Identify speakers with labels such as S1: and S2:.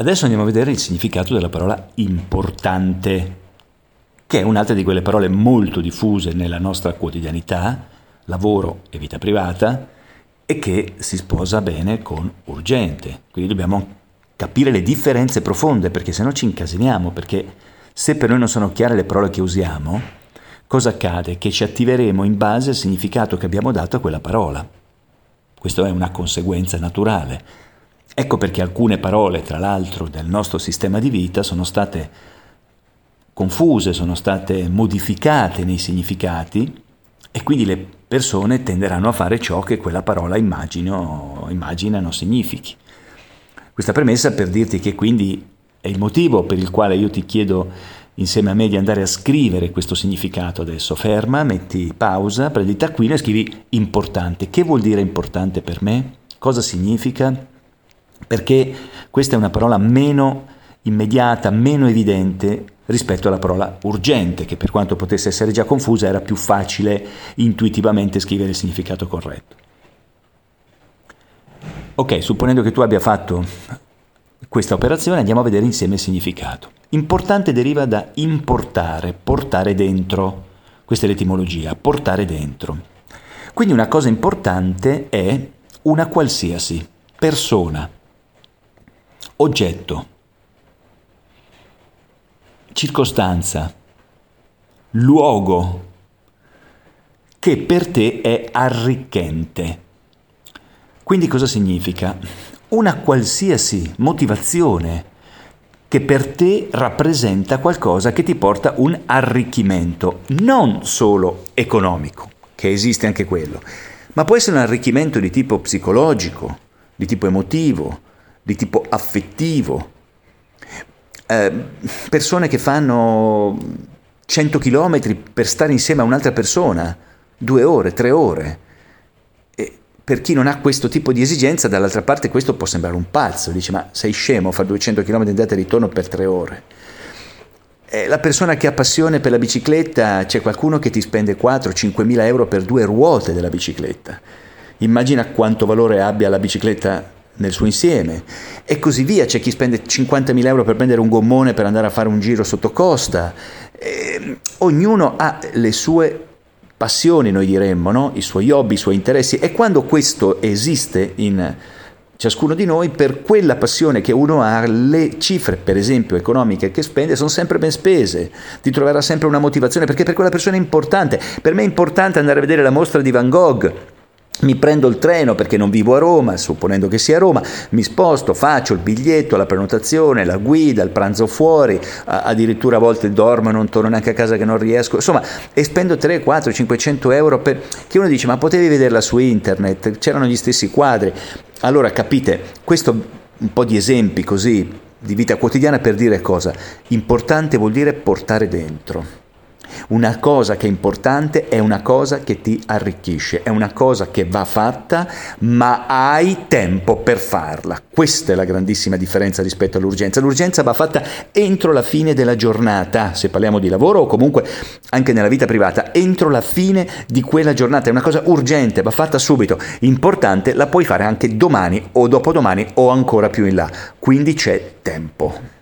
S1: Adesso andiamo a vedere il significato della parola importante, che è un'altra di quelle parole molto diffuse nella nostra quotidianità, lavoro e vita privata, e che si sposa bene con urgente. Quindi dobbiamo capire le differenze profonde, perché se no ci incasiniamo, perché se per noi non sono chiare le parole che usiamo, cosa accade? Che ci attiveremo in base al significato che abbiamo dato a quella parola. Questa è una conseguenza naturale. Ecco perché alcune parole, tra l'altro, del nostro sistema di vita sono state confuse, sono state modificate nei significati e quindi le persone tenderanno a fare ciò che quella parola immagino, immaginano significhi. Questa premessa per dirti che quindi è il motivo per il quale io ti chiedo insieme a me di andare a scrivere questo significato adesso. Ferma, metti pausa, prendi taccuino e scrivi importante. Che vuol dire importante per me? Cosa significa? Perché questa è una parola meno immediata, meno evidente rispetto alla parola urgente, che per quanto potesse essere già confusa era più facile intuitivamente scrivere il significato corretto. Ok, supponendo che tu abbia fatto questa operazione, andiamo a vedere insieme il significato. Importante deriva da importare, portare dentro. Questa è l'etimologia, portare dentro. Quindi una cosa importante è una qualsiasi persona, oggetto, circostanza, luogo che per te è arricchente. Quindi cosa significa? Una qualsiasi motivazione che per te rappresenta qualcosa che ti porta un arricchimento, non solo economico, che esiste anche quello, ma può essere un arricchimento di tipo psicologico, di tipo emotivo, di tipo affettivo, eh, persone che fanno 100 km per stare insieme a un'altra persona, due ore, tre ore. E per chi non ha questo tipo di esigenza, dall'altra parte questo può sembrare un pazzo, dice ma sei scemo a fare 200 km andata e ritorno per tre ore. La persona che ha passione per la bicicletta, c'è qualcuno che ti spende 4-5 mila euro per due ruote della bicicletta. Immagina quanto valore abbia la bicicletta nel suo insieme e così via. C'è chi spende 50.000 euro per prendere un gommone per andare a fare un giro sotto costa. E, ognuno ha le sue passioni, noi diremmo, no? i suoi hobby, i suoi interessi e quando questo esiste in ciascuno di noi, per quella passione che uno ha, le cifre, per esempio, economiche che spende sono sempre ben spese. Ti troverà sempre una motivazione perché per quella persona è importante. Per me è importante andare a vedere la mostra di Van Gogh mi prendo il treno perché non vivo a Roma, supponendo che sia a Roma, mi sposto, faccio il biglietto, la prenotazione, la guida, il pranzo fuori, addirittura a volte dormo, non torno neanche a casa che non riesco, insomma, e spendo 3, 4, 500 euro per... che uno dice ma potevi vederla su internet, c'erano gli stessi quadri. Allora capite, questo un po' di esempi così di vita quotidiana per dire cosa? Importante vuol dire portare dentro. Una cosa che è importante è una cosa che ti arricchisce, è una cosa che va fatta, ma hai tempo per farla. Questa è la grandissima differenza rispetto all'urgenza. L'urgenza va fatta entro la fine della giornata, se parliamo di lavoro o comunque anche nella vita privata, entro la fine di quella giornata. È una cosa urgente, va fatta subito. Importante, la puoi fare anche domani o dopodomani o ancora più in là. Quindi c'è tempo.